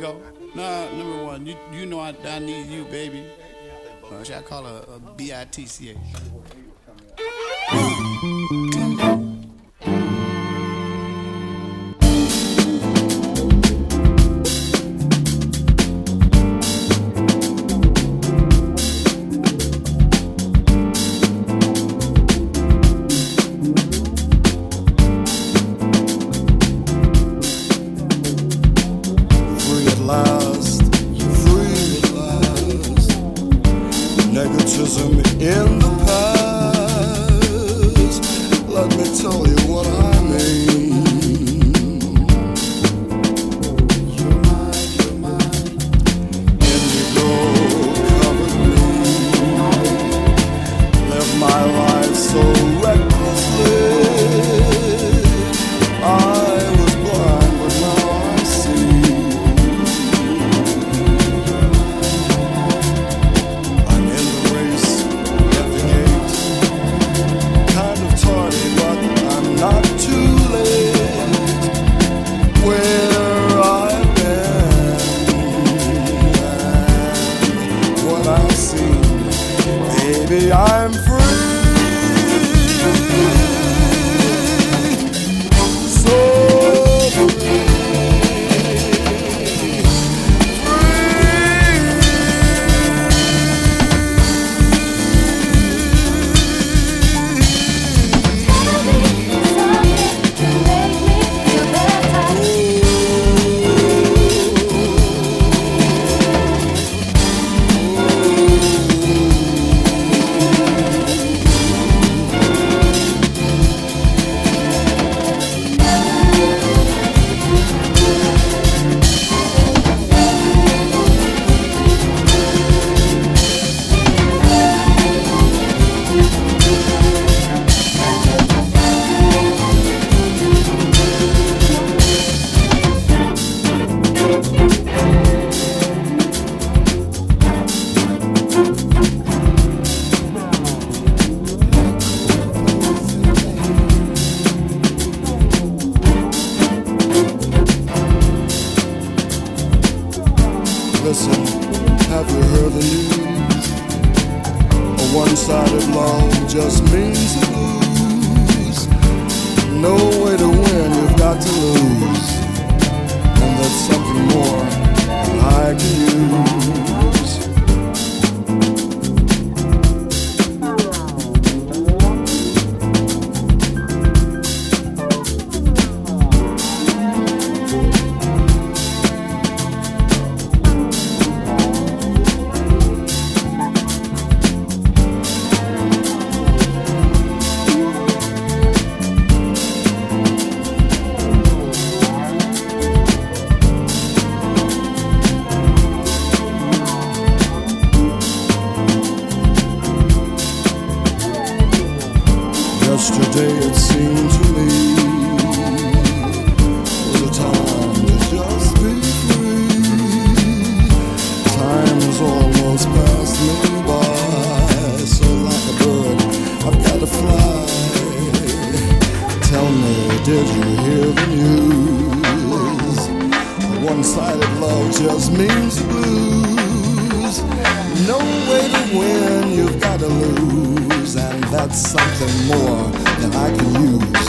go. Nah, number one, you you know I, I need you, baby. Uh, I call her a B I T C A? something more than I can use.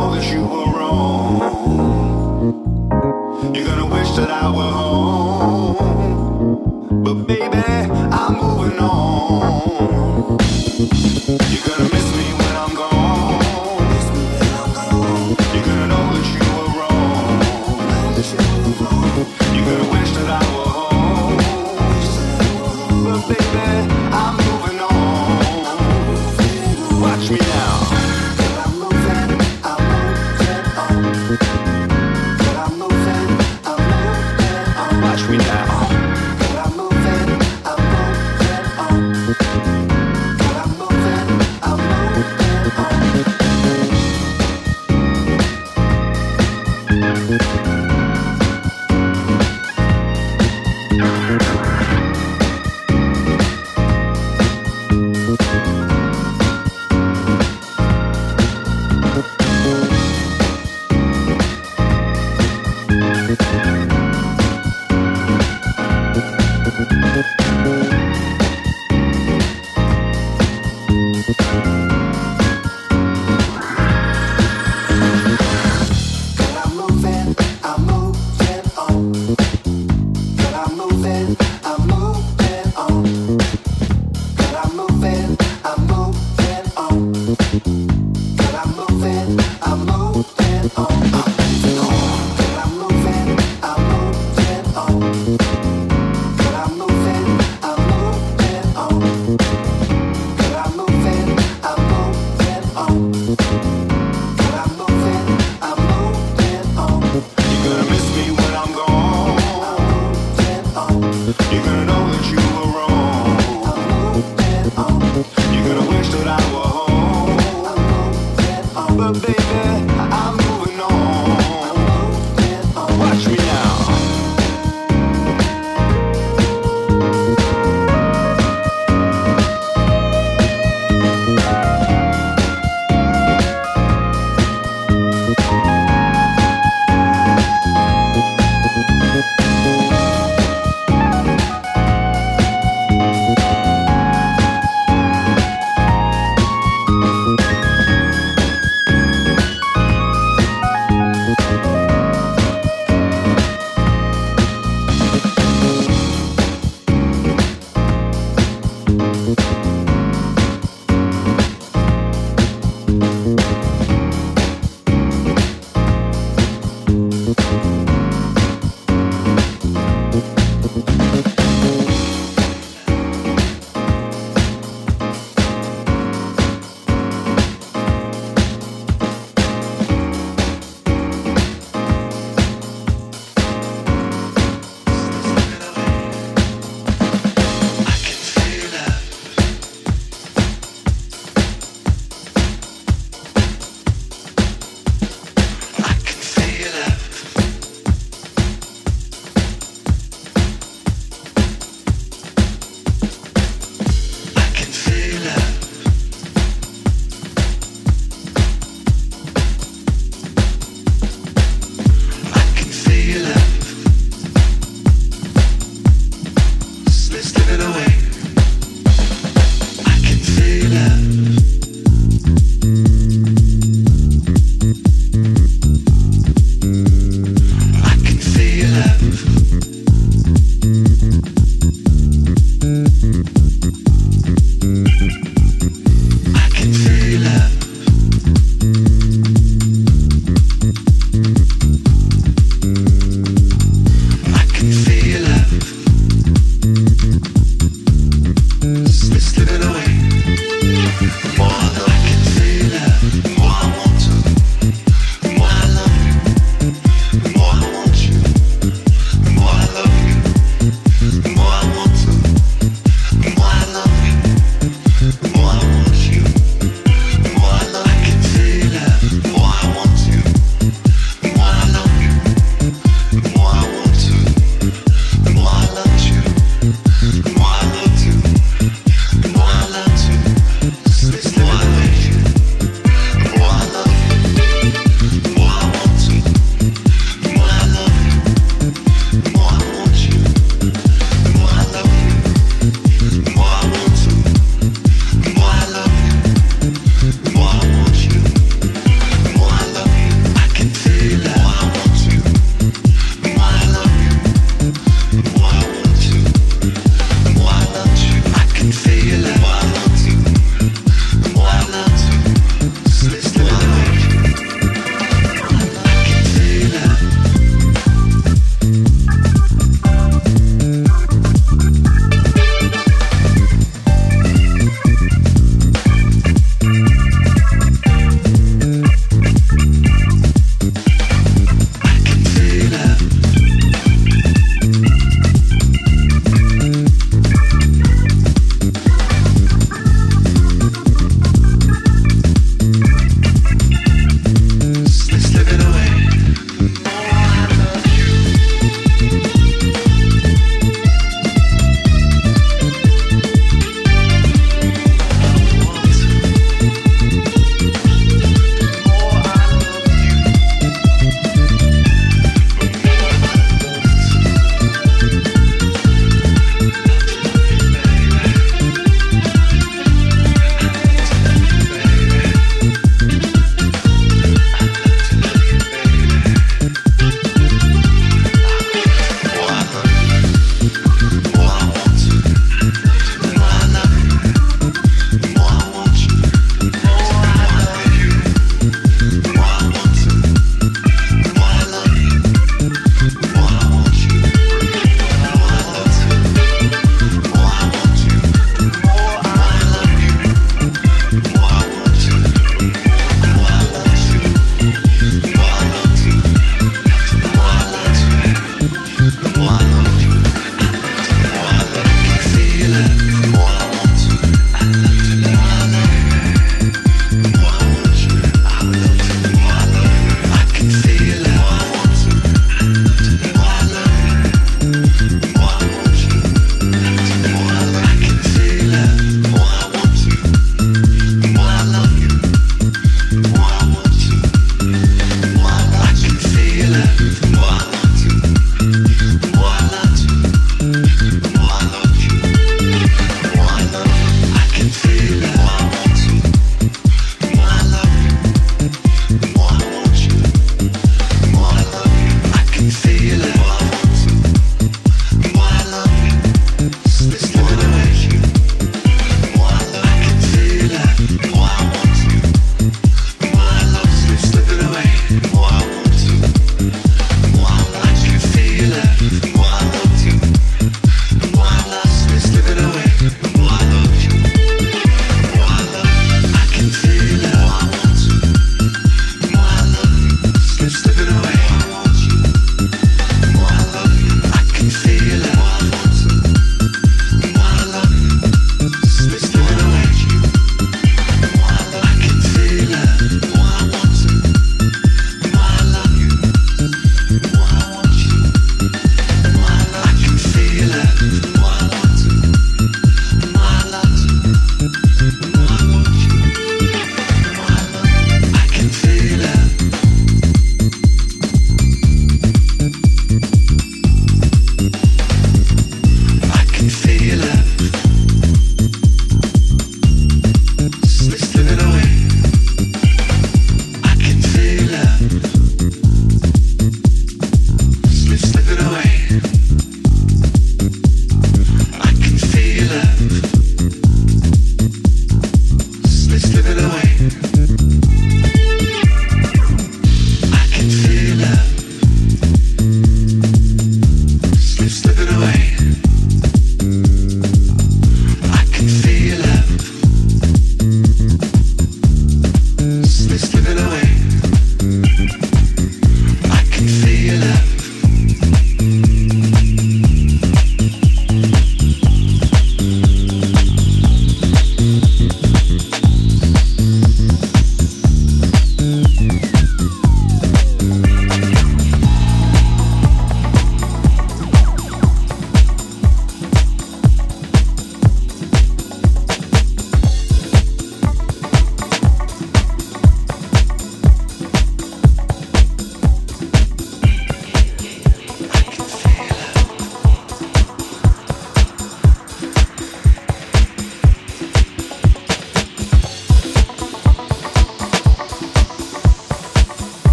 Know that you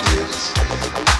Deus.